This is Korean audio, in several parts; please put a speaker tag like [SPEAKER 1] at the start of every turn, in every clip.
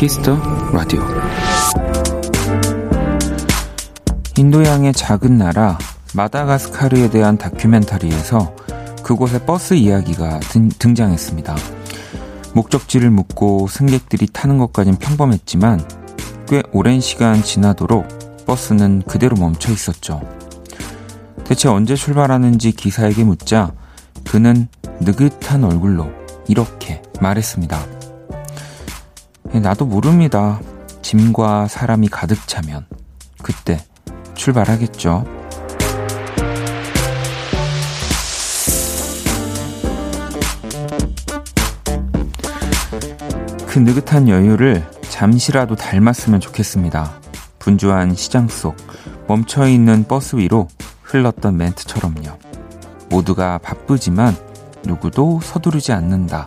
[SPEAKER 1] 키스 더 라디오 인도양의 작은 나라 마다가스카르에 대한 다큐멘터리에서 그곳의 버스 이야기가 등, 장했습니다 목적지를 묻고 승객들이 타는 것까진 평범했지만 꽤 오랜 시간 지나도록 버스는 그대로 멈춰 있었죠. 대체 언제 출발하는지 기사에게 묻자 그는 느긋한 얼굴로 이렇게 말했습니다. 예, 나도 모릅니다. 짐과 사람이 가득 차면 그때 출발하겠죠. 그 느긋한 여유를 잠시라도 닮았으면 좋겠습니다. 분주한 시장 속 멈춰 있는 버스 위로 흘렀던 멘트처럼요. 모두가 바쁘지만 누구도 서두르지 않는다.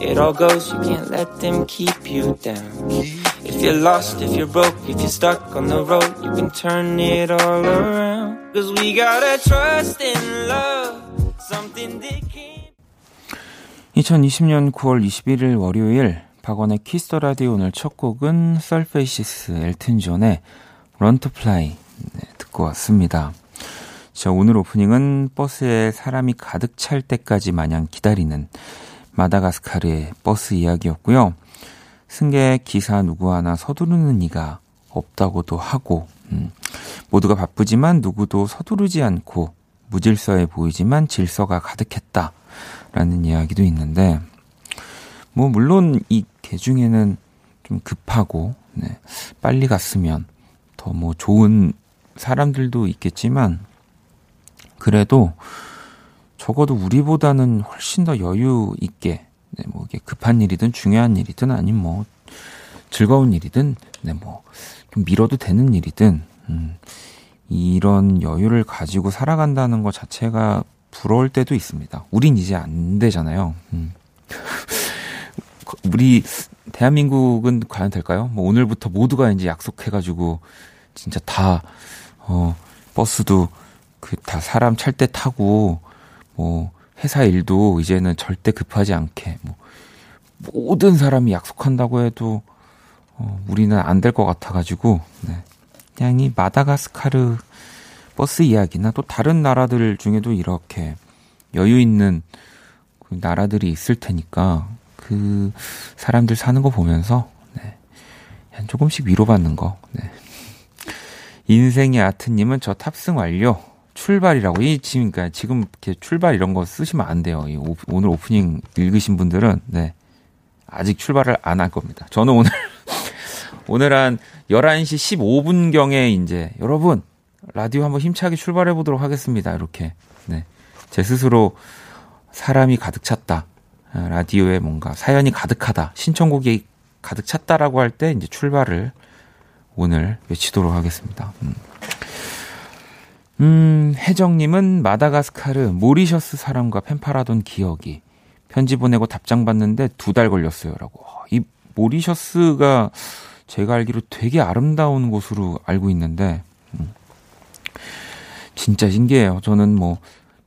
[SPEAKER 1] It all goes. You can't let them keep you down. If you're lost, if you're broke, if you're stuck on the road, you can turn it all around. Cause we gotta trust in love. Something that can 2020년 9월 21일 월요일 박원의 키스터 라디오 오늘 첫 곡은 썰페이시스 엘튼 존의 런 투 플라이 듣고 왔습니다. 자, 오늘 오프닝은 버스에 사람이 가득 찰 때까지 마냥 기다리는 마다가스카르의 버스 이야기였고요. 승객, 기사 누구 하나 서두르는 이가 없다고도 하고, 음, 모두가 바쁘지만 누구도 서두르지 않고 무질서해 보이지만 질서가 가득했다. 라는 이야기도 있는데, 뭐, 물론 이 개 중에는 좀 급하고, 네, 빨리 갔으면 더 뭐 좋은 사람들도 있겠지만, 그래도 적어도 우리보다는 훨씬 더 여유 있게 네, 뭐 이게 급한 일이든 중요한 일이든 아니면 뭐 즐거운 일이든 네, 뭐좀 미뤄도 되는 일이든 음, 이런 여유를 가지고 살아간다는 것 자체가 부러울 때도 있습니다. 우린 이제 안 되잖아요. 음. 우리 대한민국은 과연 될까요? 뭐 오늘부터 모두가 이제 약속해가지고 진짜 다 어, 버스도 그 다 사람 찰 때 타고 뭐 회사 일도 이제는 절대 급하지 않게 뭐 모든 사람이 약속한다고 해도 어, 우리는 안 될 것 같아가지고 네. 그냥 이 마다가스카르 버스 이야기나 또 다른 나라들 중에도 이렇게 여유 있는 그 나라들이 있을 테니까 그 사람들 사는 거 보면서 네. 조금씩 위로받는 거. 네. 인생의 아트님은 저 탑승 완료. 출발이라고 이 지금 그러니까 지금 이렇게 출발 이런 거 쓰시면 안 돼요. 이 오, 오늘 오프닝 읽으신 분들은 네. 아직 출발을 안 할 겁니다. 저는 오늘 오늘 한 11시 15분 경에 이제 여러분 라디오 한번 힘차게 출발해 보도록 하겠습니다. 이렇게. 네. 제 스스로 사람이 가득 찼다. 아, 라디오에 뭔가 사연이 가득하다. 신청곡이 가득 찼다라고 할 때 이제 출발을 오늘 외치도록 하겠습니다. 음. 음, 혜정님은 마다가스카르 모리셔스 사람과 펜팔하던 기억이 편지 보내고 답장 받는데 두 달 걸렸어요라고. 이 모리셔스가 제가 알기로 되게 아름다운 곳으로 알고 있는데 음, 진짜 신기해요. 저는 뭐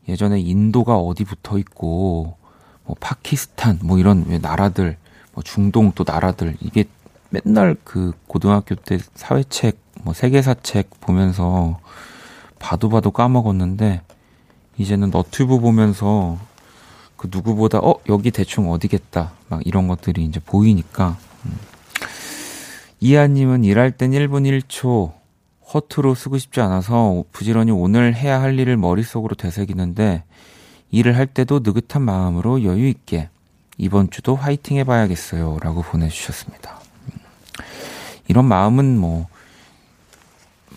[SPEAKER 1] 예전에 인도가 어디 붙어 있고 뭐 파키스탄 뭐 이런 왜 나라들 뭐 중동 또 나라들 이게 맨날 그 고등학교 때 사회책 뭐 세계사책 보면서 봐도 봐도 까먹었는데 이제는 너튜브 보면서 그 누구보다 어 여기 대충 어디겠다 막 이런 것들이 이제 보이니까 음. 이하님은 일할 땐 1분 1초 허투루 쓰고 싶지 않아서 부지런히 오늘 해야 할 일을 머릿속으로 되새기는데 일을 할 때도 느긋한 마음으로 여유 있게 이번 주도 화이팅 해봐야겠어요. 라고 보내주셨습니다. 이런 마음은 뭐,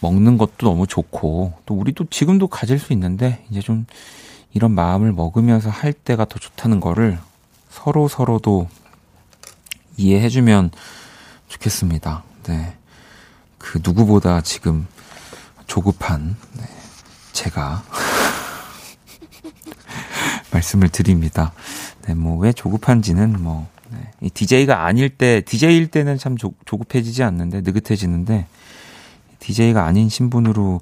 [SPEAKER 1] 먹는 것도 너무 좋고, 또 우리도 지금도 가질 수 있는데, 이제 좀 이런 마음을 먹으면서 할 때가 더 좋다는 거를 서로 서로도 이해해주면 좋겠습니다. 네. 그 누구보다 지금 조급한, 네. 제가 말씀을 드립니다. 네, 뭐, 왜 조급한지는 뭐, 네. 이 DJ가 아닐 때, DJ일 때는 참 조, 조급해지지 않는데, 느긋해지는데, DJ가 아닌 신분으로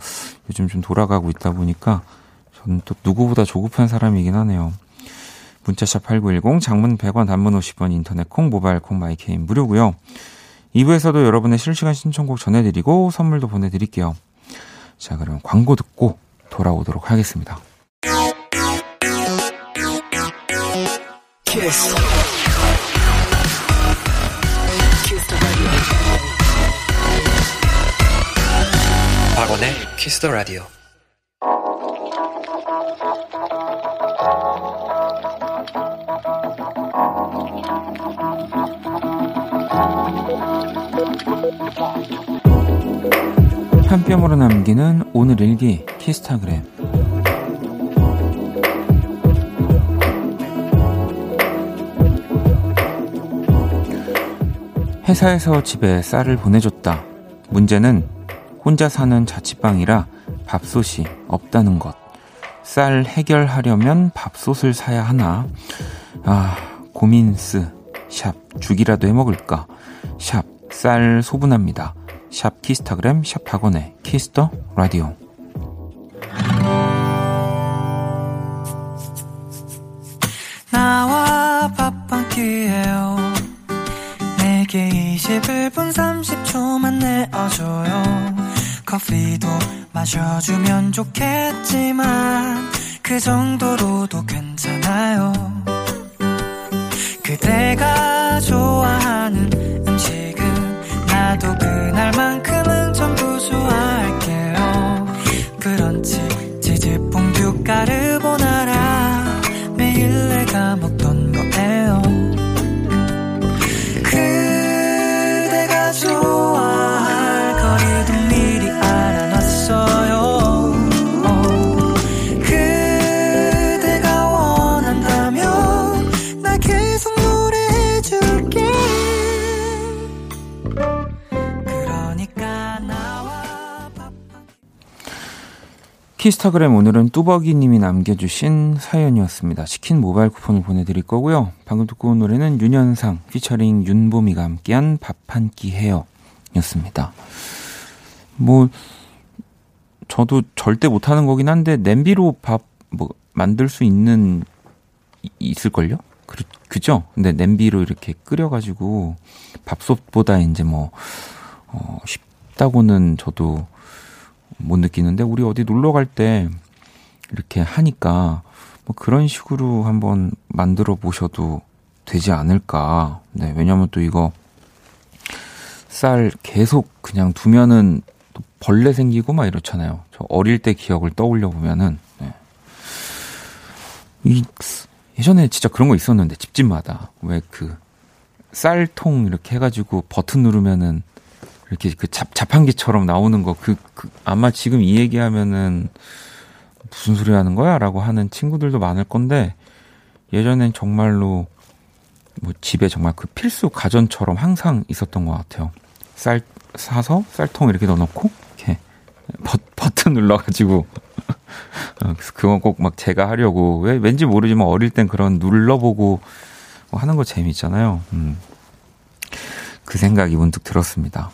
[SPEAKER 1] 요즘 좀 돌아가고 있다 보니까, 저는 또 누구보다 조급한 사람이긴 하네요. 문자 샵 8910, 장문 100원, 단문 50원, 인터넷 콩, 모바일 콩, 마이케이는 무료고요 2부에서도 여러분의 실시간 신청곡 전해드리고 선물도 보내드릴게요. 자, 그럼 광고 듣고 돌아오도록 하겠습니다. 키스. 박원의 키스 더 라디오. 한 뼘으로 남기는 오늘 일기 키스타그램 회사에서 집에 쌀을 보내줬다. 문제는 혼자 사는 자취방이라 밥솥이 없다는 것. 쌀 해결하려면 밥솥을 사야 하나? 아, 고민스. 샵, 죽이라도 해 먹을까? 샵, 쌀 소분합니다. 샵 키스타그램, 샵 학원의 키스터 라디오. 나와 밥한 끼예요. 내게 21분 30초만 내어줘요. 커피도 마셔주면 좋겠지만 그 정도로도 괜찮아요. 그대가 좋아하는 키스타그램 오늘은 뚜벅이님이 남겨주신 사연이었습니다. 치킨 모바일 쿠폰을 보내드릴 거고요. 방금 듣고 온 노래는 윤현상 피처링 윤보미가 함께한 밥 한 끼 해요 였습니다. 뭐 저도 절대 못하는 거긴 한데 냄비로 밥 뭐 만들 수 있는 이- 있을걸요? 그, 그죠? 근데 냄비로 이렇게 끓여가지고 밥솥보다 이제 뭐 어, 쉽다고는 저도 못 느끼는데 우리 어디 놀러 갈 때 이렇게 하니까 뭐 그런 식으로 한번 만들어 보셔도 되지 않을까. 네, 왜냐면 또 이거 쌀 계속 그냥 두면은 또 벌레 생기고 막 이렇잖아요. 저 어릴 때 기억을 떠올려 보면은 네. 이 예전에 진짜 그런 거 있었는데 집집마다 왜 그 쌀통 이렇게 해가지고 버튼 누르면은 이렇게 그 잡, 자판기처럼 나오는 거, 그, 그, 아마 지금 이 얘기하면은 무슨 소리 하는 거야? 라고 하는 친구들도 많을 건데, 예전엔 정말로 뭐 집에 정말 그 필수 가전처럼 항상 있었던 것 같아요. 쌀, 사서 쌀통 이렇게 넣어놓고, 이렇게 버, 버튼 눌러가지고, 어, 그래서 그건 꼭 막 제가 하려고, 왜, 왠지 모르지만 어릴 땐 그런 눌러보고 뭐 하는 거 재밌잖아요. 음. 그 생각이 문득 들었습니다.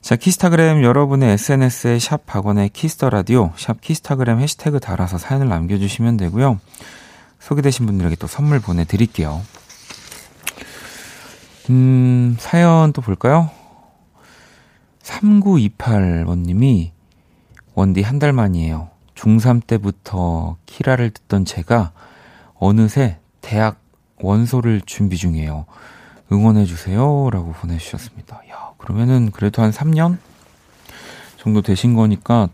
[SPEAKER 1] 자, 키스타그램 여러분의 SNS에 샵 박원의 키스 더 라디오, 샵 키스타그램 해시태그 달아서 사연을 남겨주시면 되고요. 소개되신 분들에게 또 선물 보내드릴게요. 음, 사연 또 볼까요? 3928번님이 원디 한 달 만이에요. 중3 때부터 키라를 듣던 제가 어느새 대학 원서를 준비 중이에요. 응원해주세요. 라고 보내주셨습니다. 야, 그러면은 그래도 한 3년 정도 되신 거니까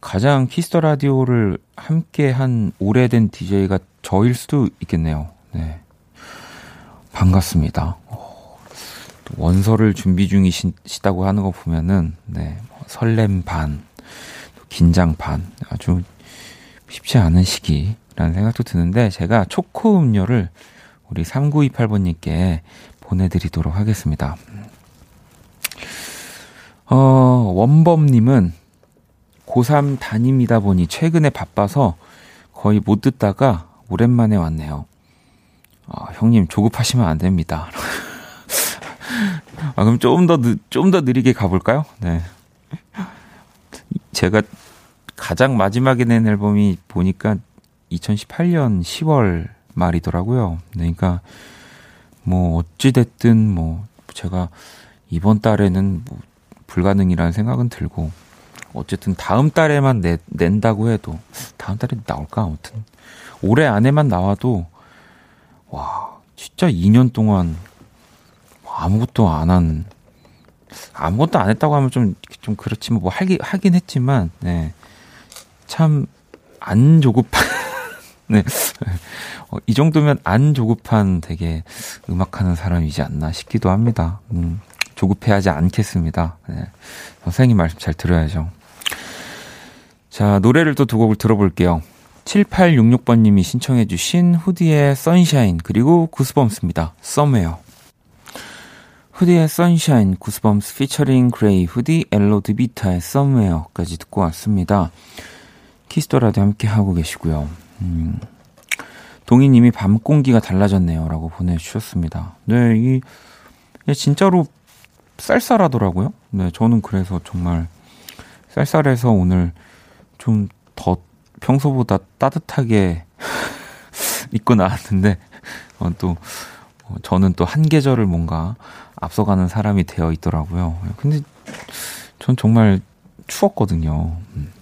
[SPEAKER 1] 가장 키스 더 라디오를 함께 한 오래된 DJ가 저일 수도 있겠네요. 네. 반갑습니다. 원서를 준비 중이시다고 하는 거 보면은, 네. 뭐 설렘 반, 긴장 반, 아주 쉽지 않은 시기라는 생각도 드는데, 제가 초코 음료를 우리 3928번님께 보내드리도록 하겠습니다. 어, 원범님은 고3 담임이다 보니 최근에 바빠서 거의 못 듣다가 오랜만에 왔네요. 아, 형님 조급하시면 안 됩니다. 아, 그럼 조금 더, 좀 더 느리게 가볼까요? 네. 제가 가장 마지막에 낸 앨범이 보니까 2018년 10월 말이더라고요. 그러니까 뭐 어찌됐든 뭐 제가 이번 달에는 뭐 불가능이라는 생각은 들고 어쨌든 다음 달에만 내, 낸다고 해도 다음 달에 나올까 아무튼 올해 안에만 나와도 와 진짜 2년 동안 아무것도 안 한 아무것도 안 했다고 하면 좀좀 그렇지만 뭐 하긴 하긴 했지만 네. 참안 조급한 네. 어, 이 정도면 안 조급한 되게 음악하는 사람이지 않나 싶기도 합니다. 음, 조급해하지 않겠습니다. 네. 선생님 말씀 잘 들어야죠. 자, 노래를 또 두 곡을 들어볼게요. 7866번님이 신청해 주신 후디의 Sunshine, 그리고 구스범스입니다. Somewhere. 후디의 Sunshine, 구스범스 피처링 그레이, 후디 엘로 드비타의 Somewhere까지 듣고 왔습니다. 키스 더 라디오 함께 하고 계시고요. 음, 동희님이 밤 공기가 달라졌네요. 라고 보내주셨습니다. 네, 이, 진짜로 쌀쌀하더라고요. 네, 저는 그래서 정말 쌀쌀해서 오늘 좀 더 평소보다 따뜻하게 입고 나왔는데, 어, 또, 어, 저는 또 한 계절을 뭔가 앞서가는 사람이 되어 있더라고요. 근데 전 정말 추웠거든요. 음.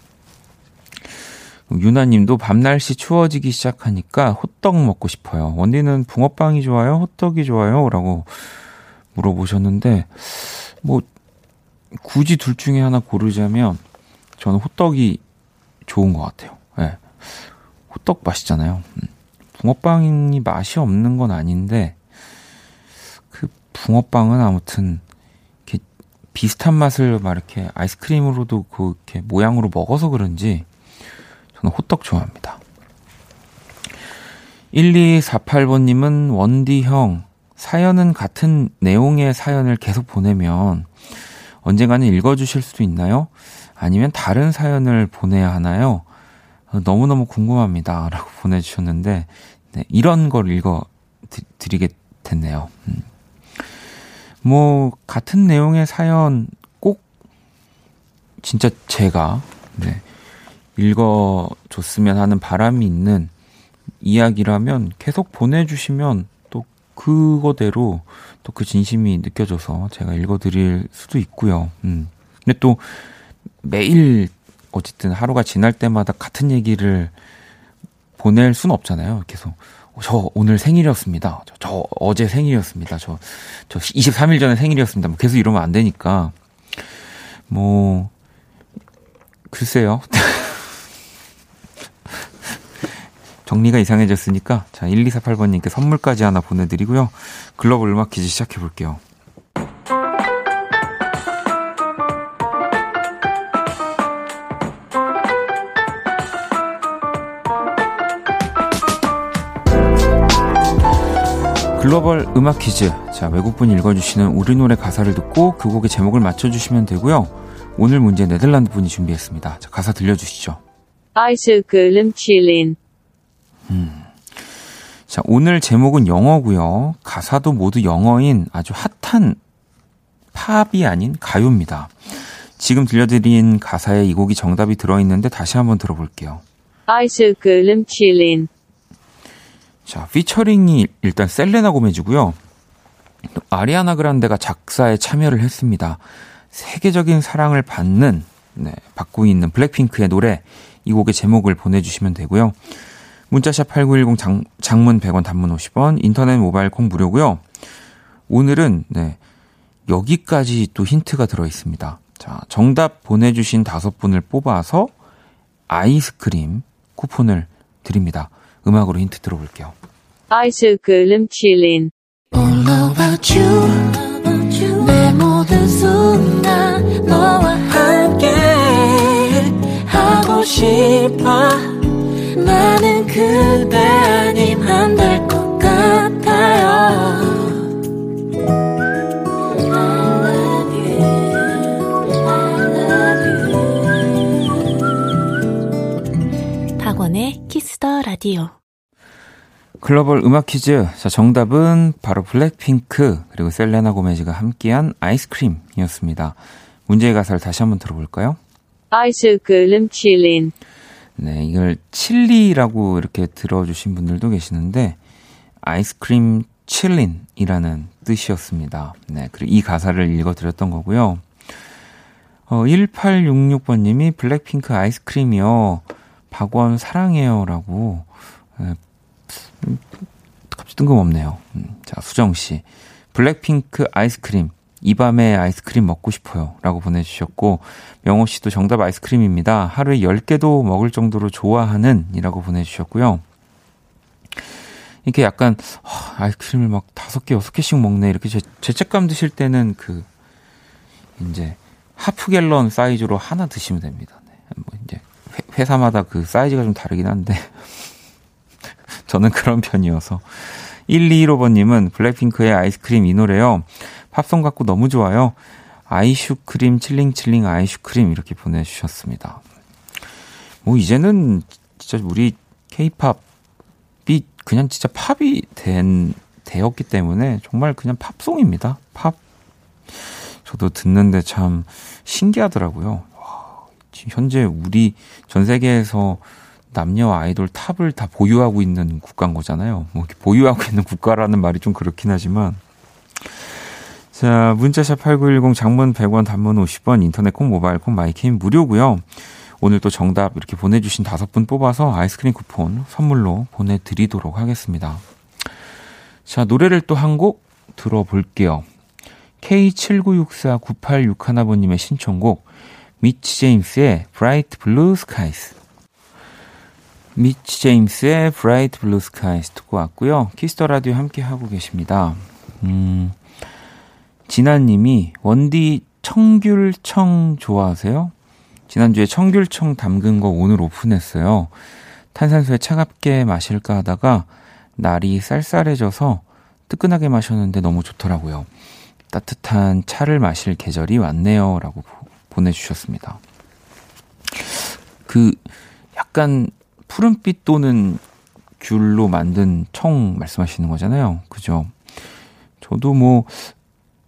[SPEAKER 1] 유나님도 밤날씨 추워지기 시작하니까 호떡 먹고 싶어요. 원디는 붕어빵이 좋아요? 호떡이 좋아요? 라고 물어보셨는데, 뭐, 굳이 둘 중에 하나 고르자면, 저는 호떡이 좋은 것 같아요. 예. 네. 호떡 맛있잖아요. 음. 붕어빵이 맛이 없는 건 아닌데, 그 붕어빵은 아무튼, 이렇게 비슷한 맛을 막 이렇게 아이스크림으로도 그, 이렇게 모양으로 먹어서 그런지, 저는 호떡 좋아합니다. 1248번님은 원디 형, 사연은 같은 내용의 사연을 계속 보내면 언젠가는 읽어주실 수도 있나요? 아니면 다른 사연을 보내야 하나요? 너무너무 궁금합니다. 라고 보내주셨는데, 네, 이런 걸 읽어 드리게 됐네요. 음. 뭐, 같은 내용의 사연 꼭 진짜 제가, 네, 읽어줬으면 하는 바람이 있는 이야기라면 계속 보내주시면 또 그거대로 또 그 진심이 느껴져서 제가 읽어드릴 수도 있고요. 음. 근데 또 매일 어쨌든 하루가 지날 때마다 같은 얘기를 보낼 수는 없잖아요. 계속 저 오늘 생일이었습니다. 저, 저 어제 생일이었습니다. 저, 저 23일 전에 생일이었습니다. 뭐 계속 이러면 안 되니까. 뭐, 글쎄요. 정리가 이상해졌으니까 자 1248번님께 선물까지 하나 보내드리고요. 글로벌 음악 퀴즈 시작해 볼게요. 글로벌 음악 퀴즈. 자, 외국분이 읽어주시는 우리 노래 가사를 듣고 그 곡의 제목을 맞춰주시면 되고요. 오늘 문제 네덜란드 분이 준비했습니다. 자, 가사 들려주시죠.
[SPEAKER 2] 아이스크림 칠린.
[SPEAKER 1] 음. 자, 오늘 제목은 영어고요. 가사도 모두 영어인 아주 핫한 팝이 아닌 가요입니다. 지금 들려드린 가사에 이 곡이 정답이 들어있는데 다시 한번 들어볼게요.
[SPEAKER 2] 아이스크림 칠린.
[SPEAKER 1] 자, 피처링이 일단 셀레나 고메즈고요. 아리아나 그란데가 작사에 참여를 했습니다. 세계적인 사랑을 받는 네, 받고 있는 블랙핑크의 노래 이 곡의 제목을 보내주시면 되고요. 문자샵 8910 장, 장문 100원 단문 50원 인터넷 모바일 콩 무료고요. 오늘은 네, 여기까지 또 힌트가 들어 있습니다. 자, 정답 보내 주신 다섯 분을 뽑아서 아이스크림 쿠폰을 드립니다. 음악으로 힌트 들어볼게요.
[SPEAKER 2] 아이스크림 칠린
[SPEAKER 3] All about you 내 모든 순간 너와 함께 하고 싶어 나는 그대 아님 안 될 것 같아요 박원의 키스 더 라디오
[SPEAKER 1] 글로벌 음악 퀴즈. 자, 정답은 바로 블랙핑크 그리고 셀레나 고메즈가 함께한 아이스크림이었습니다. 문제의 가사를 다시 한번 들어볼까요?
[SPEAKER 2] Ice cream chillin'
[SPEAKER 1] 네, 이걸 칠리라고 이렇게 들어주신 분들도 계시는데 ice cream chillin'이라는 뜻이었습니다. 네, 그리고 이 가사를 읽어드렸던 거고요. 어, 1866번님이 블랙핑크 아이스크림이요. 박원 사랑해요라고 네, 음, 갑자기 뜬금없네요. 음, 자, 수정씨. 블랙핑크 아이스크림. 이 밤에 아이스크림 먹고 싶어요. 라고 보내주셨고, 명호 씨도 정답 아이스크림입니다. 하루에 10개도 먹을 정도로 좋아하는 이라고 보내주셨고요. 이렇게 약간, 아, 아이스크림을 막 다섯 개, 여섯 개씩 먹네. 이렇게 제, 죄책감 드실 때는 그, 이제, 하프 갤런 사이즈로 하나 드시면 됩니다. 네. 뭐, 이제, 회, 회사마다 그 사이즈가 좀 다르긴 한데, 저는 그런 편이어서. 1215번님은 블랙핑크의 아이스크림 이 노래요. 팝송 같고 너무 좋아요. 아이슈크림, 칠링칠링 아이슈크림 이렇게 보내주셨습니다. 뭐, 이제는 진짜 우리 케이팝이 그냥 진짜 팝이 된, 되었기 때문에 정말 그냥 팝송입니다. 팝. 저도 듣는데 참 신기하더라고요. 와, 현재 우리 전 세계에서 남녀 아이돌 top을 다 보유하고 있는 국가인 거잖아요. 뭐 보유하고 있는 국가라는 말이 좀 그렇긴 하지만 자, 문자샵 8910 장문 100원 단문 50원 인터넷 콩 모바일 콩 My K는 무료고요. 오늘 또 정답 이렇게 보내주신 다섯 분 뽑아서 아이스크림 쿠폰 선물로 보내드리도록 하겠습니다. 자, 노래를 또 한 곡 들어볼게요. K79649861번님의 신청곡 미치 제임스의 Bright Blue Skies 미치 제임스의 Bright Blue Skies 듣고 왔고요. Kiss the Radio 함께 하고 계십니다. 음, 진아님이 원디 청귤청 좋아하세요? 지난주에 청귤청 담근 거 오늘 오픈했어요. 탄산수에 차갑게 마실까 하다가 날이 쌀쌀해져서 뜨끈하게 마셨는데 너무 좋더라고요. 따뜻한 차를 마실 계절이 왔네요. 라고 보내주셨습니다. 그, 약간 푸른빛 또는 귤로 만든 청 말씀하시는 거잖아요. 그죠? 저도 뭐,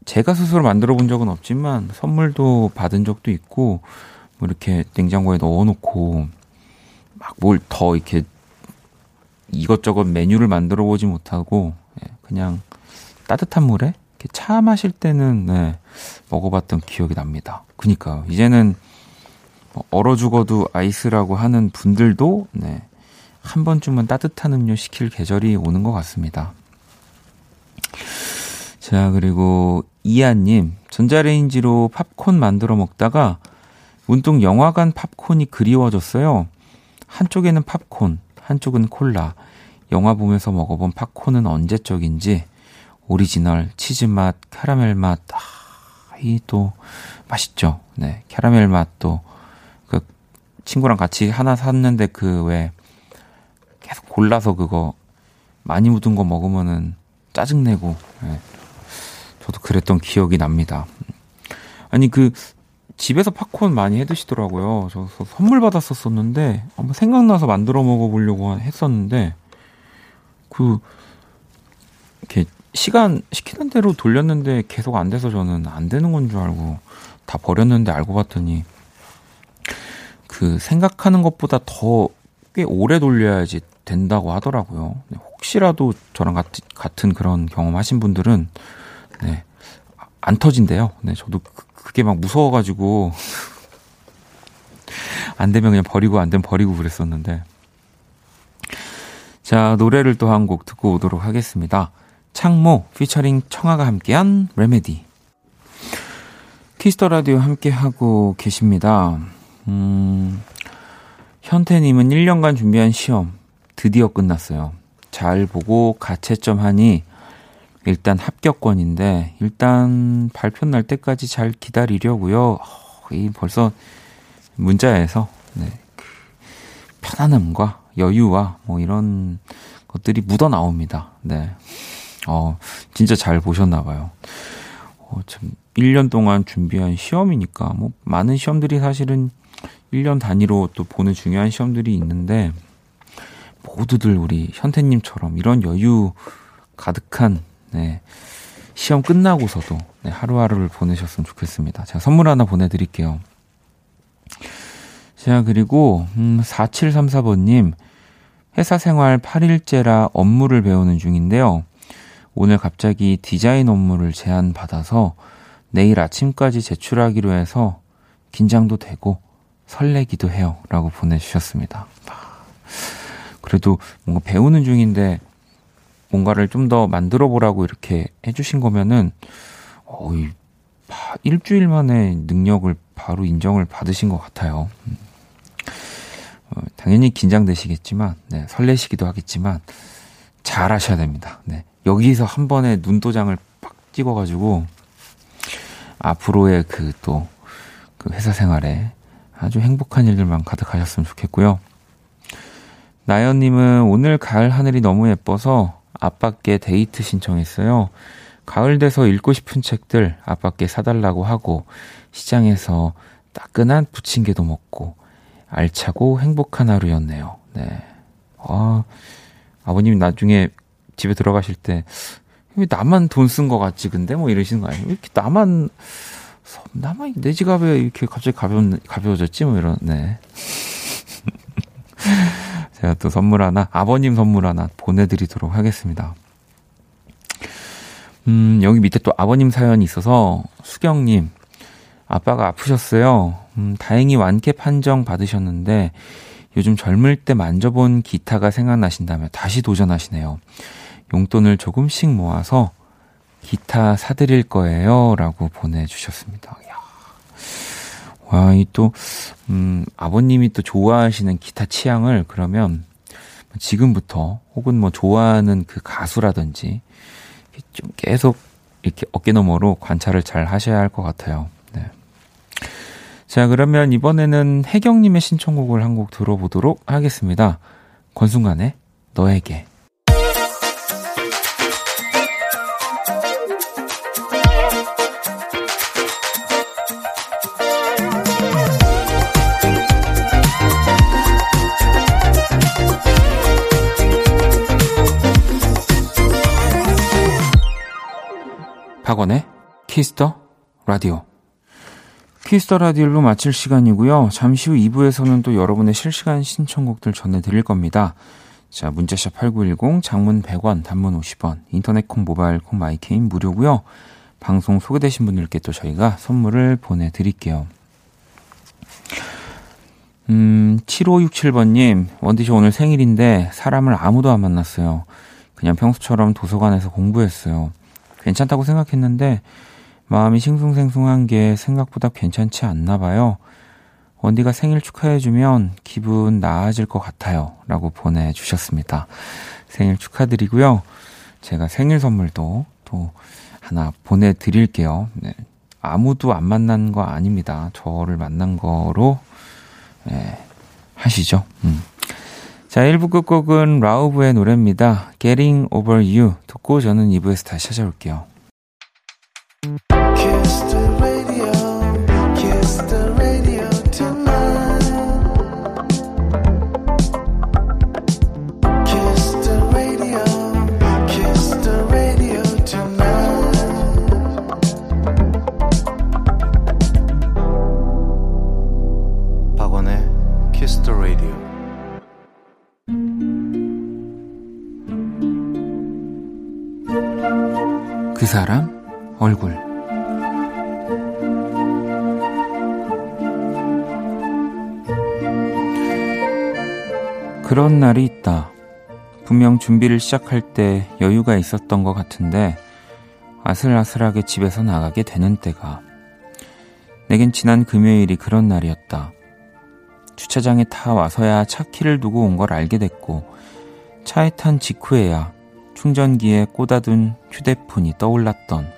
[SPEAKER 1] 제가 스스로 만들어 본 적은 없지만, 선물도 받은 적도 있고, 뭐 이렇게 냉장고에 넣어놓고, 막 뭘 더 이렇게 이것저것 메뉴를 만들어 보지 못하고, 예, 그냥 따뜻한 물에 이렇게 차 마실 때는, 네, 먹어봤던 기억이 납니다. 그니까, 이제는 뭐 얼어 죽어도 아이스라고 하는 분들도, 네, 한 번쯤은 따뜻한 음료 시킬 계절이 오는 것 같습니다. 자, 그리고 이하님, 전자레인지로 팝콘 만들어 먹다가 문득 영화관 팝콘이 그리워졌어요. 한쪽에는 팝콘, 한쪽은 콜라. 영화 보면서 먹어본 팝콘은 언제적인지 오리지널 치즈 맛, 캐러멜 맛, 아, 이또 맛있죠. 네, 캐러멜 맛도 그 친구랑 같이 하나 샀는데 그 왜 계속 골라서 그거 많이 묻은 거 먹으면은 짜증 내고 네. 저도 그랬던 기억이 납니다. 아니 그 집에서 팝콘 많이 해 드시더라고요. 저 선물 받았었었는데 한번 생각나서 만들어 먹어 보려고 했었는데 그 이렇게 시간 시키는 대로 돌렸는데 계속 안 돼서 저는 안 되는 건 줄 알고 다 버렸는데 알고 봤더니 그 생각하는 것보다 더 꽤 오래 돌려야지 된다고 하더라고요. 혹시라도 저랑 같, 같은 그런 경험 하신 분들은 네, 안 터진대요. 네, 저도 그, 그게 막 무서워가지고 안 되면 그냥 버리고 안 되면 버리고 그랬었는데 자 노래를 또 한 곡 듣고 오도록 하겠습니다. 창모 피처링 청하가 함께한 Remedy Kiss the Radio 함께 하고 계십니다. 음, 현태님은 1년간 준비한 시험 드디어 끝났어요. 잘 보고 가채점 하니 일단 합격권인데 일단 발표 날 때까지 잘 기다리려고요. 어, 이 벌써 문자에서 네, 그 편안함과 여유와 뭐 이런 것들이 묻어 나옵니다. 네. 어, 진짜 잘 보셨나 봐요. 어, 참 1년 동안 준비한 시험이니까 뭐 많은 시험들이 사실은 1년 단위로 또 보는 중요한 시험들이 있는데 모두들 우리 현태님처럼 이런 여유 가득한 네, 시험 끝나고서도 네, 하루하루를 보내셨으면 좋겠습니다. 제가 선물 하나 보내드릴게요. 자, 그리고, 음, 4734번님, 회사 생활 8일째라 업무를 배우는 중인데요. 오늘 갑자기 디자인 업무를 제안받아서 내일 아침까지 제출하기로 해서 긴장도 되고 설레기도 해요. 라고 보내주셨습니다. 그래도 뭔가 배우는 중인데 뭔가를 좀 더 만들어 보라고 이렇게 해주신 거면은, 어이, 일주일 만에 능력을 바로 인정을 받으신 것 같아요. 음. 어, 당연히 긴장되시겠지만, 네, 설레시기도 하겠지만, 잘 하셔야 됩니다. 네. 여기서 한 번에 눈도장을 팍 찍어가지고, 앞으로의 그 또, 그 회사 생활에 아주 행복한 일들만 가득하셨으면 좋겠고요. 나연님은 오늘 가을 하늘이 너무 예뻐서 아빠께 데이트 신청했어요. 가을 돼서 읽고 싶은 책들 아빠께 사달라고 하고 시장에서 따끈한 부침개도 먹고 알차고 행복한 하루였네요. 네. 아, 아버님 나중에 집에 들어가실 때, 왜 나만 돈 쓴 것 같지, 근데? 뭐 이러시는 거 아니에요? 왜 이렇게 나만, 나만 내 지갑에 이렇게 갑자기 가벼, 가벼워졌지? 뭐 이런, 네. 제가 또 선물 하나, 아버님 선물 하나 보내드리도록 하겠습니다. 음, 여기 밑에 또 아버님 사연이 있어서, 수경님, 아빠가 아프셨어요. 음, 다행히 완쾌 판정 받으셨는데, 요즘 젊을 때 만져본 기타가 생각나신다며 다시 도전하시네요. 용돈을 조금씩 모아서 기타 사드릴 거예요. 라고 보내주셨습니다. 와, 이 또, 음, 아버님이 또 좋아하시는 기타 취향을 그러면 지금부터 혹은 뭐 좋아하는 그 가수라든지 좀 계속 이렇게 어깨너머로 관찰을 잘 하셔야 할 것 같아요. 네. 자, 그러면 이번에는 혜경님의 신청곡을 한 곡 들어보도록 하겠습니다. 권순간의 너에게. 박원의 Kiss the Radio. Kiss the Radio로 마칠 시간이고요. 잠시 후 2부에서는 또 여러분의 실시간 신청곡들 전해드릴 겁니다. 자, 문자샵 8910, 장문 100원, 단문 50원, 인터넷 콩, 모바일 콩, My K는 무료고요. 방송 소개되신 분들께 또 저희가 선물을 보내드릴게요. 음, 7567번님, 원디씨 오늘 생일인데 사람을 아무도 안 만났어요. 그냥 평소처럼 도서관에서 공부했어요. 괜찮다고 생각했는데 마음이 싱숭생숭한 게 생각보다 괜찮지 않나 봐요. 원디가 생일 축하해주면 기분 나아질 것 같아요. 라고 보내주셨습니다. 생일 축하드리고요. 제가 생일 선물도 또 하나 보내드릴게요. 네. 아무도 안 만난 거 아닙니다. 저를 만난 거로 네, 하시죠. 음. 자, 1부 끝곡은 라우브의 노래입니다. Getting Over You 듣고 저는 2부에서 다시 찾아올게요. 그 사람 얼굴 그런 날이 있다. 분명 준비를 시작할 때 여유가 있었던 것 같은데 아슬아슬하게 집에서 나가게 되는 때가 내겐 지난 금요일이 그런 날이었다. 주차장에 타 와서야 차 키를 두고 온 걸 알게 됐고, 차에 탄 직후에야 충전기에 꽂아둔 휴대폰이 떠올랐던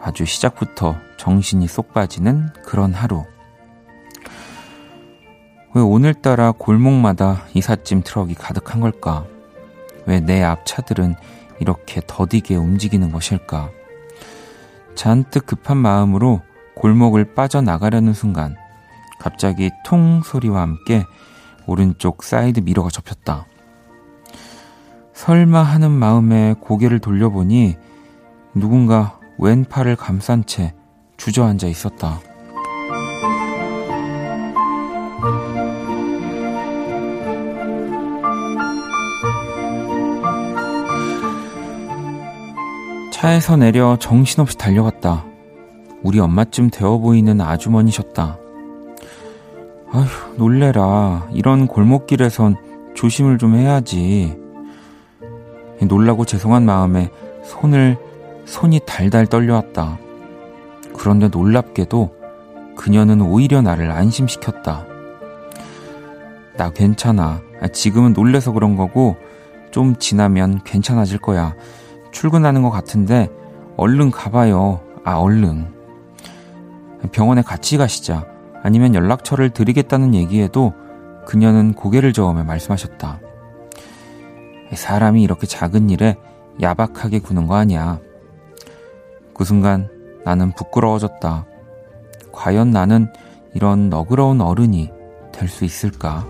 [SPEAKER 1] 아주 시작부터 정신이 쏙 빠지는 그런 하루. 왜 오늘따라 골목마다 이삿짐 트럭이 가득한 걸까? 왜 내 앞 차들은 이렇게 더디게 움직이는 것일까? 잔뜩 급한 마음으로 골목을 빠져나가려는 순간 갑자기 통 소리와 함께 오른쪽 사이드 미러가 접혔다. 설마 하는 마음에 고개를 돌려보니 누군가 왼팔을 감싼 채 주저앉아 있었다. 차에서 내려 정신없이 달려갔다. 우리 엄마쯤 되어 보이는 아주머니셨다. 아휴, 놀래라. 이런 골목길에선 조심을 좀 해야지. 놀라고 죄송한 마음에 손을, 손이 달달 떨려왔다. 그런데 놀랍게도 그녀는 오히려 나를 안심시켰다. 나 괜찮아. 지금은 놀래서 그런 거고, 좀 지나면 괜찮아질 거야. 출근하는 것 같은데, 얼른 가봐요. 아, 얼른. 병원에 같이 가시자. 아니면 연락처를 드리겠다는 얘기에도 그녀는 고개를 저으며 말씀하셨다. 사람이 이렇게 작은 일에 야박하게 구는 거 아니야. 그 순간 나는 부끄러워졌다. 과연 나는 이런 너그러운 어른이 될 수 있을까?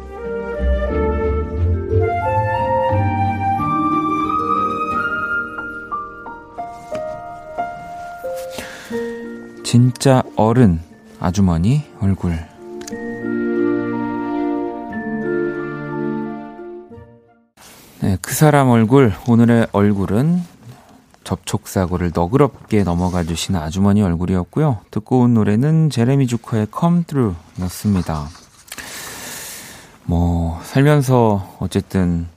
[SPEAKER 1] 진짜 어른 아주머니 얼굴 네, 그 사람 얼굴 오늘의 얼굴은 접촉사고를 너그럽게 넘어가 주신 아주머니 얼굴이었고요. 듣고 온 노래는 제레미 주커의 Come Through 였습니다. 뭐 살면서 어쨌든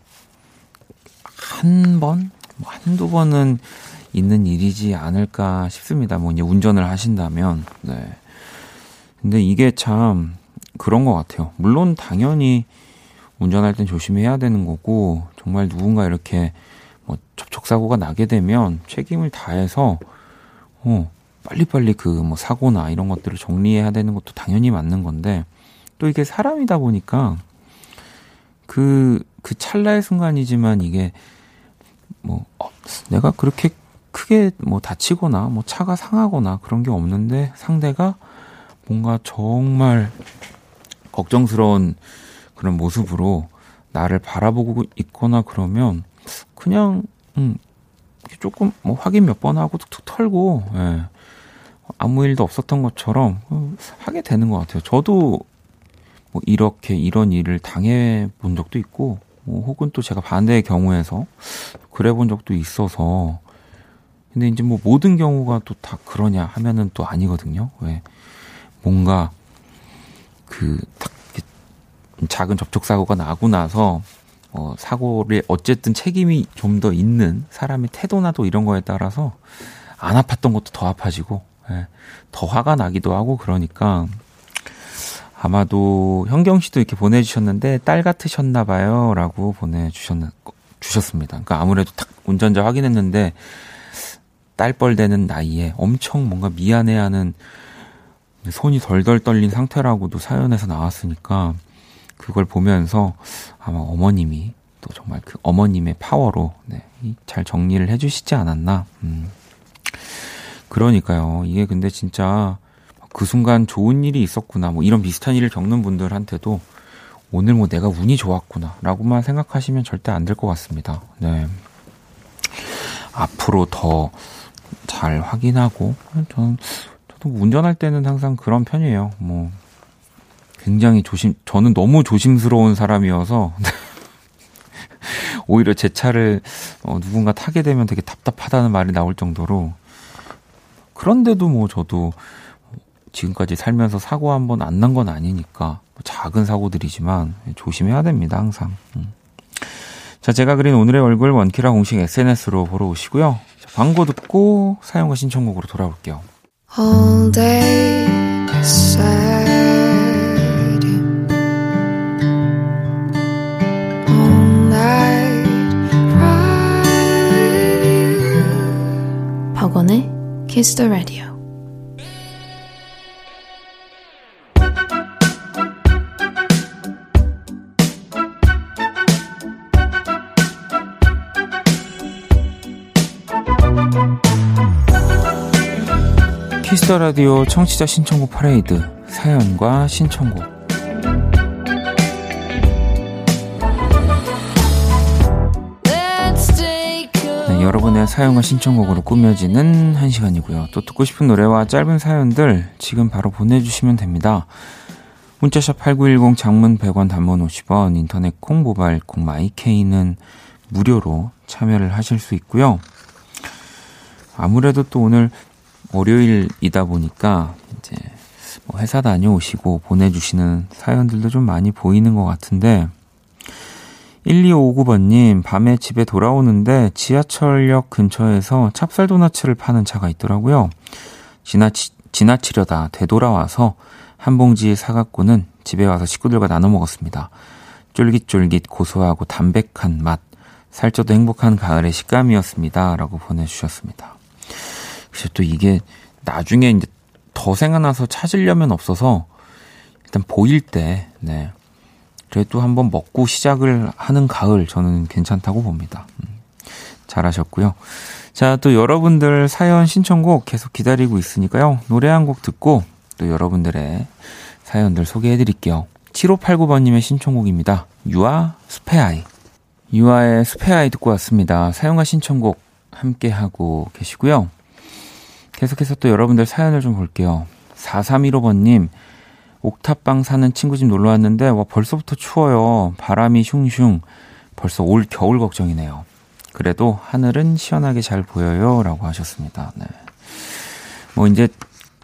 [SPEAKER 1] 한 번, 뭐 한두 번은 있는 일이지 않을까 싶습니다. 뭐 이제 운전을 하신다면, 네. 근데 이게 참 그런 것 같아요. 물론 당연히 운전할 땐 조심해야 되는 거고, 정말 누군가 이렇게 뭐 접촉사고가 나게 되면 책임을 다해서, 어, 빨리빨리 그 뭐 사고나 이런 것들을 정리해야 되는 것도 당연히 맞는 건데, 또 이게 사람이다 보니까, 그, 그 찰나의 순간이지만 이게, 뭐, 어, 내가 그렇게 크게 뭐 다치거나 뭐 차가 상하거나 그런 게 없는데 상대가 뭔가 정말 걱정스러운 그런 모습으로 나를 바라보고 있거나 그러면 그냥 음 조금 뭐 확인 몇 번 하고 툭툭 털고 예. 아무 일도 없었던 것처럼 하게 되는 것 같아요. 저도 뭐 이렇게 이런 일을 당해 본 적도 있고 뭐 혹은 또 제가 반대의 경우에서 그래 본 적도 있어서 근데 이제 뭐 모든 경우가 또 다 그러냐 하면은 또 아니거든요. 왜 뭔가 그딱 작은 접촉 사고가 나고 나서 어 사고를 어쨌든 책임이 좀 더 있는 사람의 태도나 도 이런 거에 따라서 안 아팠던 것도 더 아파지고 예, 더 화가 나기도 하고 그러니까 아마도 현경 씨도 이렇게 보내주셨는데 딸 같으셨나 봐요라고 보내주셨 주셨습니다. 그러니까 아무래도 딱 운전자 확인했는데 딸뻘 되는 나이에 엄청 뭔가 미안해하는 손이 덜덜 떨린 상태라고도 사연에서 나왔으니까 그걸 보면서 아마 어머님이 또 정말 그 어머님의 파워로 네, 잘 정리를 해주시지 않았나. 음. 그러니까요. 이게 근데 진짜 그 순간 좋은 일이 있었구나. 뭐 이런 비슷한 일을 겪는 분들한테도 오늘 뭐 내가 운이 좋았구나. 라고만 생각하시면 절대 안 될 것 같습니다. 네. 앞으로 더 잘 확인하고 저는 저도 운전할 때는 항상 그런 편이에요. 뭐 굉장히 조심 저는 너무 조심스러운 사람이어서 오히려 제 차를 어, 누군가 타게 되면 되게 답답하다는 말이 나올 정도로 그런데도 뭐 저도 지금까지 살면서 사고 한 번 안 난 건 아니니까 뭐 작은 사고들이지만 조심해야 됩니다 항상. 음. 자 제가 그린 오늘의 얼굴 원키라 공식 SNS로 보러 오시고요. 광고 듣고 사용과 신청곡으로 돌아올게요. All day
[SPEAKER 3] 박원의 키스 더 라디오.
[SPEAKER 1] 키스터 라디오 청취자 신청곡 파레이드 사연과 신청곡 여러분의 사연과 신청곡으로 꾸며지는 한 시간이고요. 또 듣고 싶은 노래와 짧은 사연들 지금 바로 보내주시면 됩니다. 문자샵 8910 장문 100원 단문 50원 인터넷 콩 모바일 콩 마이케이는 무료로 참여를 하실 수 있고요. 아무래도 또 오늘 월요일이다 보니까 이제 뭐 회사 다녀오시고 보내주시는 사연들도 좀 많이 보이는 것 같은데 1259번님 밤에 집에 돌아오는데 지하철역 근처에서 찹쌀 도너츠를 파는 차가 있더라고요. 지나치, 지나치려다 되돌아와서 한 봉지 사갖고는 집에 와서 식구들과 나눠 먹었습니다. 쫄깃쫄깃 고소하고 담백한 맛, 살쪄도 행복한 가을의 식감이었습니다. 라고 보내주셨습니다. 그래서 또 이게 나중에 이제 더 생각나서 찾으려면 없어서 일단 보일 때, 네. 그래도 한번 먹고 시작을 하는 가을 저는 괜찮다고 봅니다. 음, 잘하셨고요. 자, 또 여러분들 사연 신청곡 계속 기다리고 있으니까요. 노래 한 곡 듣고 또 여러분들의 사연들 소개해 드릴게요. 7589번님의 신청곡입니다. 유아 스페아이. 유아의 스페아이 듣고 왔습니다. 사연과 신청곡 함께 하고 계시고요. 계속해서 또 여러분들 사연을 좀 볼게요. 4315번님, 옥탑방 사는 친구 집 놀러 왔는데, 와, 벌써부터 추워요. 바람이 슝슝. 벌써 올 겨울 걱정이네요. 그래도 하늘은 시원하게 잘 보여요. 라고 하셨습니다. 네. 뭐, 이제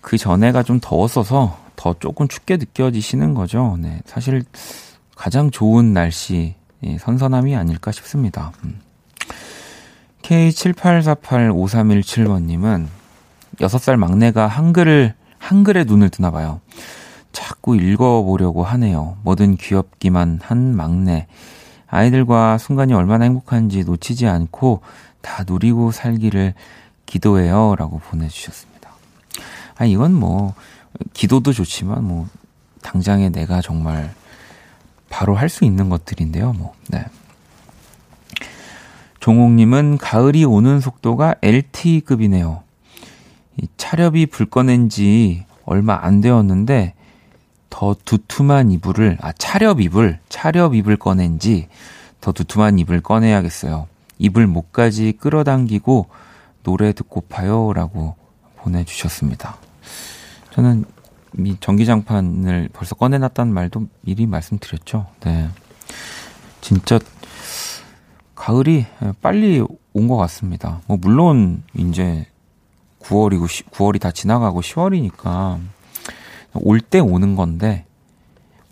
[SPEAKER 1] 그 전에가 좀 더웠어서 더 조금 춥게 느껴지시는 거죠. 네. 사실 가장 좋은 날씨, 선선함이 아닐까 싶습니다. 음. K78485317번님은 6살 막내가 한글을, 한글에 눈을 뜨나 봐요. 자꾸 읽어보려고 하네요. 뭐든 귀엽기만 한 막내. 아이들과 순간이 얼마나 행복한지 놓치지 않고 다 누리고 살기를 기도해요. 라고 보내주셨습니다. 아, 이건 뭐, 기도도 좋지만, 뭐, 당장에 내가 정말 바로 할 수 있는 것들인데요. 뭐, 네. 종옥님은 가을이 오는 속도가 LT급이네요. 이 차렵이 불 꺼낸 지 얼마 안 되었는데 더 두툼한 이불을 아 차렵 이불 차렵 이불 꺼낸 지 더 두툼한 이불 꺼내야겠어요. 이불 목까지 끌어당기고 노래 듣고파요 라고 보내주셨습니다. 저는 이 전기장판을 벌써 꺼내놨다는 말도 미리 말씀드렸죠. 네, 진짜 가을이 빨리 온 것 같습니다. 뭐 물론 이제 9월이고 9월이 다 지나가고 10월이니까 올 때 오는 건데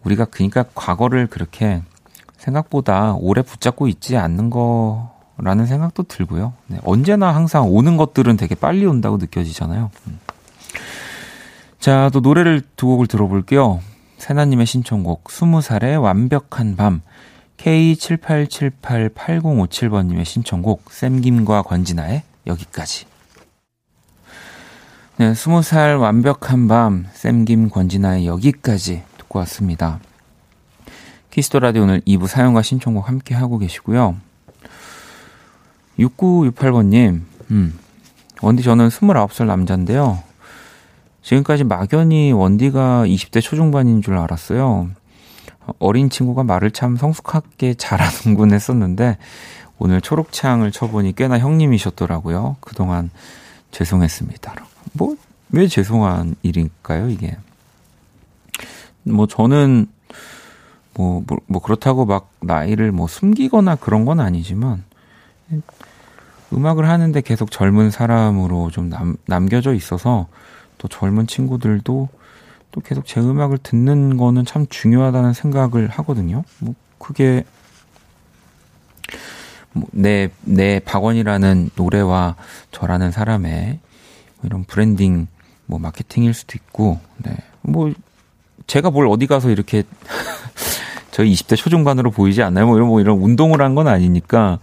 [SPEAKER 1] 우리가 그러니까 과거를 그렇게 생각보다 오래 붙잡고 있지 않는 거라는 생각도 들고요. 네, 언제나 항상 오는 것들은 되게 빨리 온다고 느껴지잖아요. 음. 자, 또 노래를 두 곡을 들어볼게요. 세나님의 신청곡 20살의 완벽한 밤 K78788057번님의 신청곡 샘김과 권진아의 여기까지 네, 20살 완벽한 밤 샘김 권진아의 여기까지 듣고 왔습니다. 키스토 라디오 오늘 2부 사연과 신청곡 함께 하고 계시고요. 6968번님, 음, 원디 저는 29살 남자인데요. 지금까지 막연히 원디가 20대 초중반인 줄 알았어요. 어린 친구가 말을 참 성숙하게 잘하는군 했었는데, 오늘 초록창을 쳐보니 꽤나 형님이셨더라고요. 그동안 죄송했습니다. 뭐, 왜 죄송한 일일까요, 이게? 뭐, 저는, 뭐, 뭐, 뭐, 그렇다고 막 나이를 뭐 숨기거나 그런 건 아니지만, 음악을 하는데 계속 젊은 사람으로 좀 남, 남겨져 있어서, 또 젊은 친구들도 또 계속 제 음악을 듣는 거는 참 중요하다는 생각을 하거든요. 뭐, 그게, 뭐 내, 내 박원이라는 노래와 저라는 사람의 이런 브랜딩, 뭐 마케팅일 수도 있고, 네. 뭐, 제가 뭘 어디 가서 이렇게 저희 20대 초중반으로 보이지 않나요? 뭐 이런, 뭐 이런 운동을 한 건 아니니까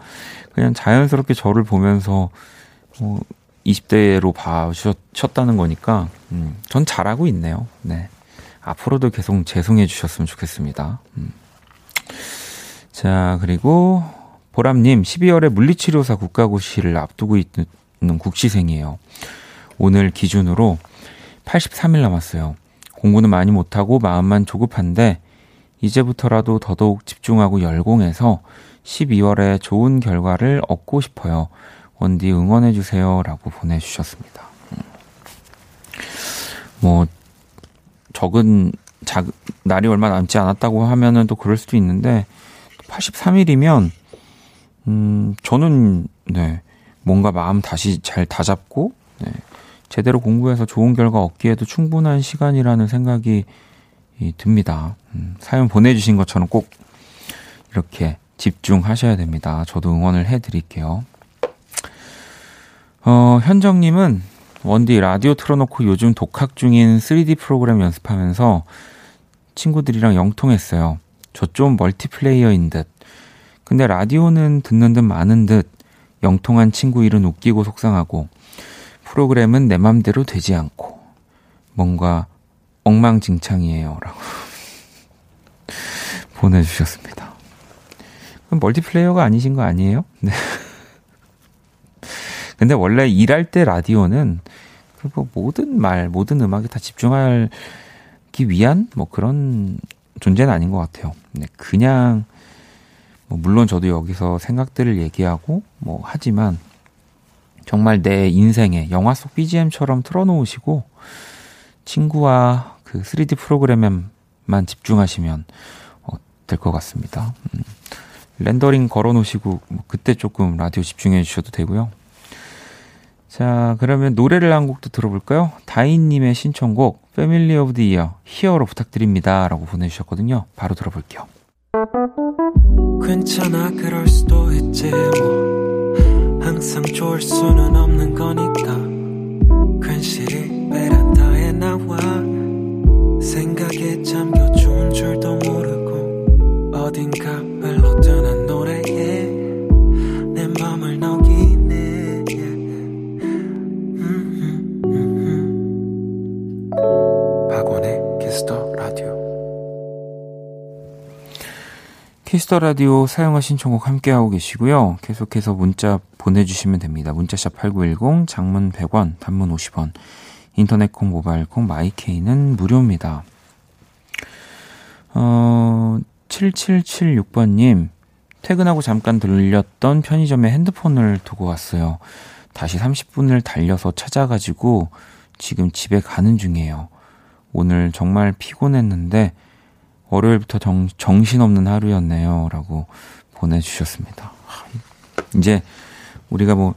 [SPEAKER 1] 그냥 자연스럽게 저를 보면서 뭐 20대로 봐주셨다는 거니까, 음, 전 잘하고 있네요. 네. 앞으로도 계속 재송해 주셨으면 좋겠습니다. 음. 자, 그리고 보람님, 12월에 물리치료사 국가고시를 앞두고 있는 국시생이에요. 오늘 기준으로 83일 남았어요. 공부는 많이 못하고 마음만 조급한데, 이제부터라도 더더욱 집중하고 열공해서 12월에 좋은 결과를 얻고 싶어요. 원디 응원해주세요. 라고 보내주셨습니다. 음. 뭐, 적은, 작, 날이 얼마 남지 않았다고 하면은 또 그럴 수도 있는데, 83일이면, 음, 저는, 네, 뭔가 마음 다시 잘 다잡고, 네, 제대로 공부해서 좋은 결과 얻기에도 충분한 시간이라는 생각이 듭니다. 음, 사연 보내주신 것처럼 꼭 이렇게 집중하셔야 됩니다. 저도 응원을 해드릴게요. 어, 현정님은 원디 라디오 틀어놓고 요즘 독학 중인 3D 프로그램 연습하면서 친구들이랑 영통했어요. 저 좀 멀티플레이어인 듯. 근데 라디오는 듣는 듯 많은 듯 영통한 친구 일은 웃기고 속상하고 프로그램은 내 맘대로 되지 않고 뭔가 엉망진창이에요. 라고 보내주셨습니다. 그럼 멀티플레이어가 아니신 거 아니에요? 네. 근데 원래 일할 때 라디오는 뭐 모든 말, 모든 음악에 다 집중하기 위한 뭐 그런 존재는 아닌 것 같아요. 네, 그냥 뭐 물론 저도 여기서 생각들을 얘기하고 뭐 하지만 정말 내 인생의 영화 속 BGM처럼 틀어놓으시고 친구와 그 3D 프로그램에만 집중하시면 어, 될것 같습니다. 음, 렌더링 걸어 놓으시고 뭐 그때 조금 라디오 집중해 주셔도 되고요. 자, 그러면 노래를 한 곡 또 들어볼까요? 다인님의 신청곡 Family of the Year Hero 부탁드립니다. 라고 보내주셨거든요. 바로 들어볼게요. 괜찮아 그럴 수도 있지 뭐 항상 좋을 수는 없는 거니까. 괜시리 베란다에 나와 생각에 잠겨 좋은 줄도 모르고 어딘가 흘러드는 노래에 내 맘을 녹이네. 박원의 Kiss the Radio. Kiss the Radio 사용하 신청곡 함께하고 계시고요. 계속해서 문자 보내주시면 됩니다. 문자샵 8910, 장문 100원, 단문 50원, 인터넷 콩, 모바일 콩, My K는 무료입니다. 어, 7776번님, 퇴근하고 잠깐 들렸던 편의점에 핸드폰을 두고 왔어요. 다시 30분을 달려서 찾아가지고 지금 집에 가는 중이에요. 오늘 정말 피곤했는데 월요일부터 정, 정신없는 하루였네요. 라고 보내주셨습니다. 이제 우리가 뭐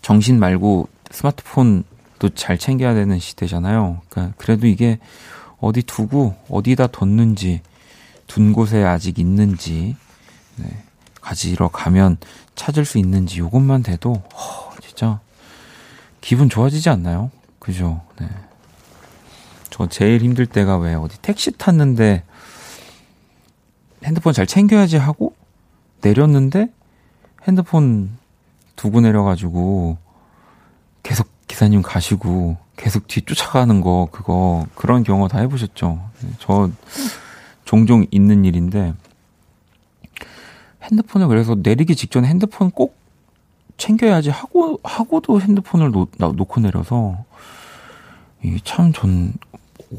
[SPEAKER 1] 정신 말고 스마트폰도 잘 챙겨야 되는 시대잖아요. 그러니까 그래도 이게 어디 두고 어디다 뒀는지 둔 곳에 아직 있는지 네, 가지러 가면 찾을 수 있는지 이것만 돼도 허, 진짜 기분 좋아지지 않나요? 그죠? 네. 저 제일 힘들 때가 왜 어디 택시 탔는데 핸드폰 잘 챙겨야지 하고 내렸는데 핸드폰 두고 내려가지고 계속 기사님 가시고 계속 뒤 쫓아가는 거 그거 그런 경우 다 해보셨죠? 저 종종 있는 일인데 핸드폰을 그래서 내리기 직전에 핸드폰 꼭 챙겨야지 하고 하고도 핸드폰을 놓, 놓고 내려서 이참전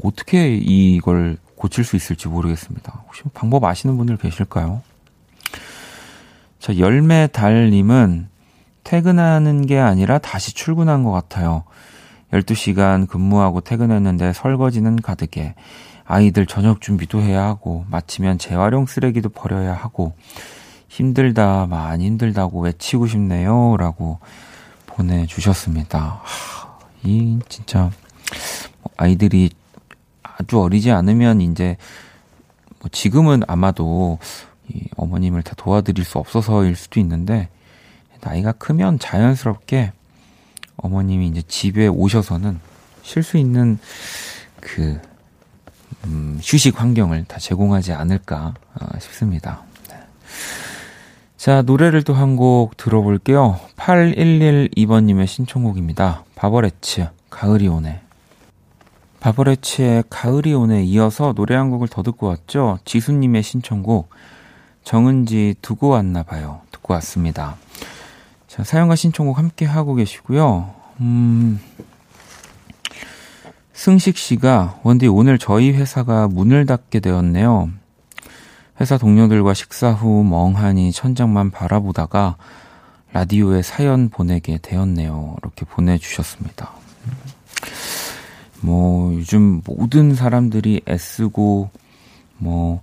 [SPEAKER 1] 어떻게 이걸 고칠 수 있을지 모르겠습니다. 혹시 방법 아시는 분들 계실까요? 자, 열매 달님은 퇴근하는 게 아니라 다시 출근한 것 같아요. 12시간 근무하고 퇴근했는데 설거지는 가득해. 아이들 저녁 준비도 해야 하고, 마치면 재활용 쓰레기도 버려야 하고, 힘들다, 많이 힘들다고 외치고 싶네요. 라고 보내주셨습니다. 하, 이, 진짜, 아이들이 아주 어리지 않으면 이제 뭐 지금은 아마도 이 어머님을 다 도와드릴 수 없어서일 수도 있는데 나이가 크면 자연스럽게 어머님이 이제 집에 오셔서는 쉴 수 있는 그, 음, 휴식 환경을 다 제공하지 않을까 어, 싶습니다. 네. 자, 노래를 또 한 곡 들어볼게요. 8112번님의 신청곡입니다. 바버레츠, 가을이 오네. 바버레츠의 가을이 오네 이어서 노래 한 곡을 더 듣고 왔죠. 지수님의 신청곡, 정은지 두고 왔나 봐요. 듣고 왔습니다. 자, 사연과 신청곡 함께 하고 계시고요. 음, 승식 씨가 원디 오늘 저희 회사가 문을 닫게 되었네요. 회사 동료들과 식사 후 멍하니 천장만 바라보다가 라디오에 사연 보내게 되었네요. 이렇게 보내주셨습니다. 뭐, 요즘 모든 사람들이 애쓰고, 뭐,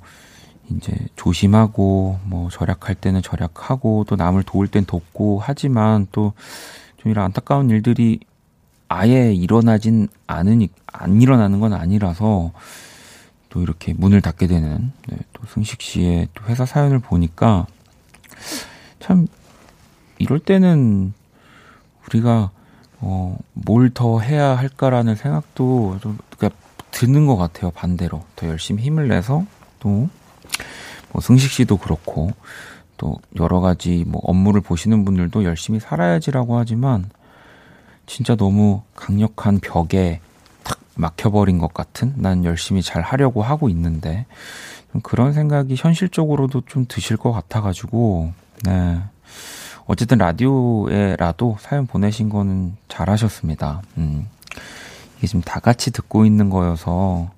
[SPEAKER 1] 이제 조심하고, 뭐, 절약할 때는 절약하고, 또 남을 도울 땐 돕고 하지만 또 좀 이런 안타까운 일들이 아예 일어나진 않으니, 안 일어나는 건 아니라서 또 이렇게 문을 닫게 되는, 네, 또 승식 씨의 또 회사 사연을 보니까 참, 이럴 때는 우리가 어, 뭘 더 해야 할까라는 생각도 좀 그러니까 드는 것 같아요. 반대로 더 열심히 힘을 내서 또 뭐 승식 씨도 그렇고 또 여러 가지 뭐 업무를 보시는 분들도 열심히 살아야지라고 하지만 진짜 너무 강력한 벽에 탁 막혀버린 것 같은 난 열심히 잘 하려고 하고 있는데 그런 생각이 현실적으로도 좀 드실 것 같아가지고 네. 어쨌든 라디오에라도 사연 보내신 거는 잘하셨습니다. 음. 이게 지금 다 같이 듣고 있는 거여서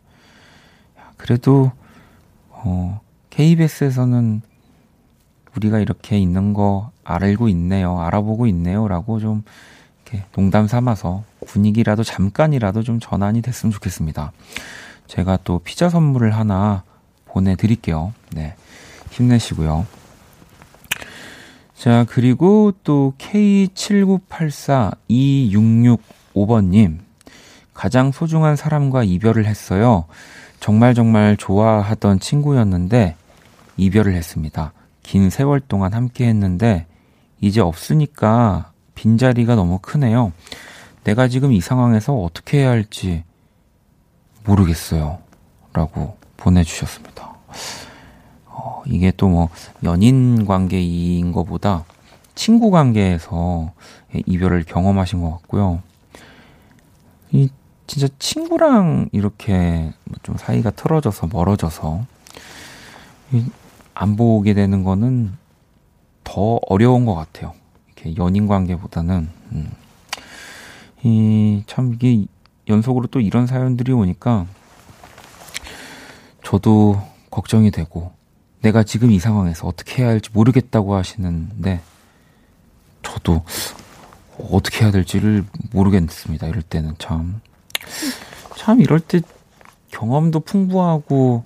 [SPEAKER 1] 그래도 어, KBS에서는 우리가 이렇게 있는 거 알고 있네요, 알아보고 있네요 라고 좀 이렇게 농담 삼아서 분위기라도 잠깐이라도 좀 전환이 됐으면 좋겠습니다. 제가 또 피자 선물을 하나 보내드릴게요. 네, 힘내시고요. 자, 그리고 또 K79842665번님. 가장 소중한 사람과 이별을 했어요. 정말 정말 좋아하던 친구였는데 이별을 했습니다. 긴 세월 동안 함께 했는데 이제 없으니까 빈자리가 너무 크네요. 내가 지금 이 상황에서 어떻게 해야 할지 모르겠어요. 라고 보내주셨습니다. 어, 이게 또 뭐 연인 관계인 것보다 친구 관계에서 이별을 경험하신 것 같고요. 이 진짜 친구랑 이렇게 좀 사이가 틀어져서 멀어져서 안 보게 되는 거는 더 어려운 것 같아요. 이렇게 연인 관계보다는 음. 이참 이게 연속으로 또 이런 사연들이 오니까 저도 걱정이 되고 내가 지금 이 상황에서 어떻게 해야 할지 모르겠다고 하시는데 저도 어떻게 해야 될지를 모르겠습니다. 이럴 때는 참. 참 이럴 때 경험도 풍부하고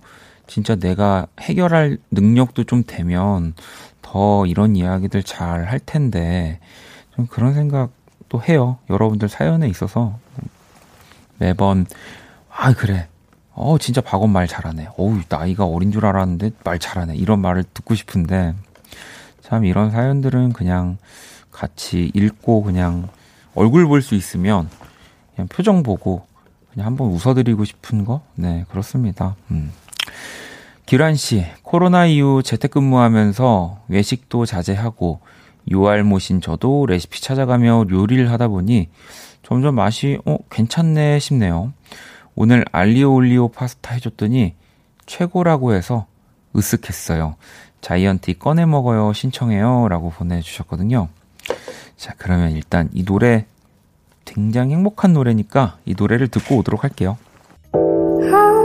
[SPEAKER 1] 진짜 내가 해결할 능력도 좀 되면 더 이런 이야기들 잘 할 텐데 좀 그런 생각도 해요. 여러분들 사연에 있어서 매번 아 그래 어, 진짜 박원 말 잘하네. 어우, 나이가 어린 줄 알았는데 말 잘하네. 이런 말을 듣고 싶은데, 참 이런 사연들은 그냥 같이 읽고 그냥 얼굴 볼 수 있으면 그냥 표정 보고 그냥 한번 웃어드리고 싶은 거? 네, 그렇습니다. 음. 기란 씨, 코로나 이후 재택근무하면서 외식도 자제하고 요알못인 저도 레시피 찾아가며 요리를 하다 보니 점점 맛이 어 괜찮네 싶네요. 오늘 알리오 올리오 파스타 해줬더니 최고라고 해서 으쓱했어요. 자이언티 꺼내 먹어요 신청해요 라고 보내주셨거든요. 자 그러면 일단 이 노래 굉장히 행복한 노래니까 이 노래를 듣고 오도록 할게요.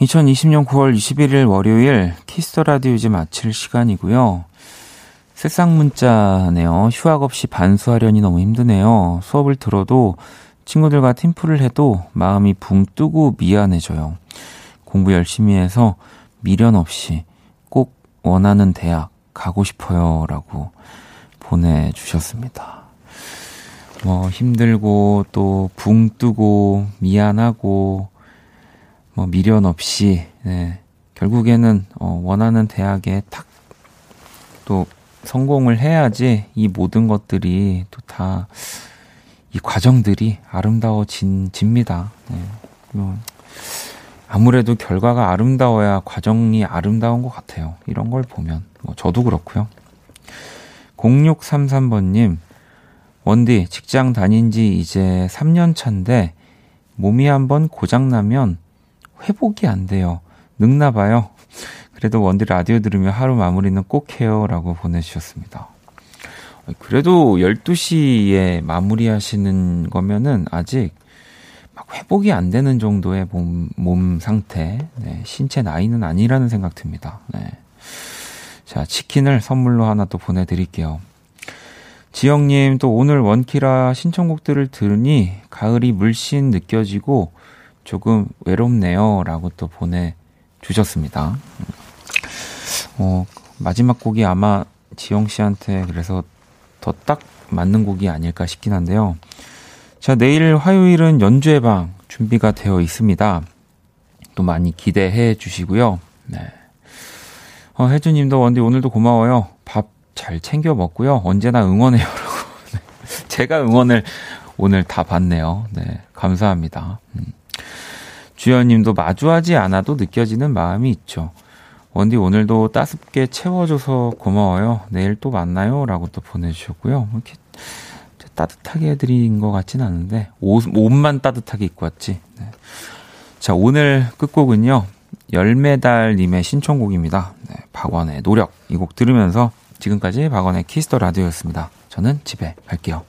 [SPEAKER 1] 2020년 9월 21일 월요일 키스더 라디오 이제 마칠 시간이고요. 새싹 문자네요. 휴학 없이 반수하려니 너무 힘드네요. 수업을 들어도 친구들과 팀플을 해도 마음이 붕 뜨고 미안해져요. 공부 열심히 해서 미련 없이 꼭 원하는 대학 가고 싶어요. 라고 보내주셨습니다. 뭐, 힘들고, 또, 붕 뜨고, 미안하고, 뭐, 미련 없이, 네. 결국에는, 어, 원하는 대학에 탁, 또, 성공을 해야지 이 모든 것들이 또 다, 이 과정들이 아름다워집니다. 네. 뭐, 아무래도 결과가 아름다워야 과정이 아름다운 것 같아요. 이런 걸 보면. 뭐, 저도 그렇고요. 0633번님, 원디, 직장 다닌 지 이제 3년 차인데, 몸이 한번 고장 나면 회복이 안 돼요. 늙나 봐요. 그래도 원디 라디오 들으며 하루 마무리는 꼭 해요. 라고 보내주셨습니다. 그래도 12시에 마무리 하시는 거면은 아직 막 회복이 안 되는 정도의 몸, 몸 상태, 네, 신체 나이는 아니라는 생각 듭니다. 네. 자, 치킨을 선물로 하나 또 보내드릴게요. 지영님, 또 오늘 원키라 신청곡들을 들으니 가을이 물씬 느껴지고 조금 외롭네요. 라고 또 보내주셨습니다. 어, 마지막 곡이 아마 지영 씨한테 그래서 더 딱 맞는 곡이 아닐까 싶긴 한데요. 자, 내일 화요일은 연주회 방 준비가 되어 있습니다. 또 많이 기대해 주시고요. 네. 어, 혜주 님도 원디 오늘도 고마워요. 밥 잘 챙겨 먹고요. 언제나 응원해요. 네. 제가 응원을 오늘 다 받네요. 네. 감사합니다. 음. 주연님도 마주하지 않아도 느껴지는 마음이 있죠. 원디 오늘도 따숩게 채워줘서 고마워요. 내일 또 만나요. 라고 또 보내주셨고요. 뭐 이렇게 따뜻하게 해드린 것 같진 않은데, 옷, 옷만 따뜻하게 입고 왔지. 네. 자, 오늘 끝곡은요. 열매달님의 신청곡입니다. 네, 박원의 노력. 이 곡 들으면서 지금까지 박원의 키스더 라디오였습니다. 저는 집에 갈게요.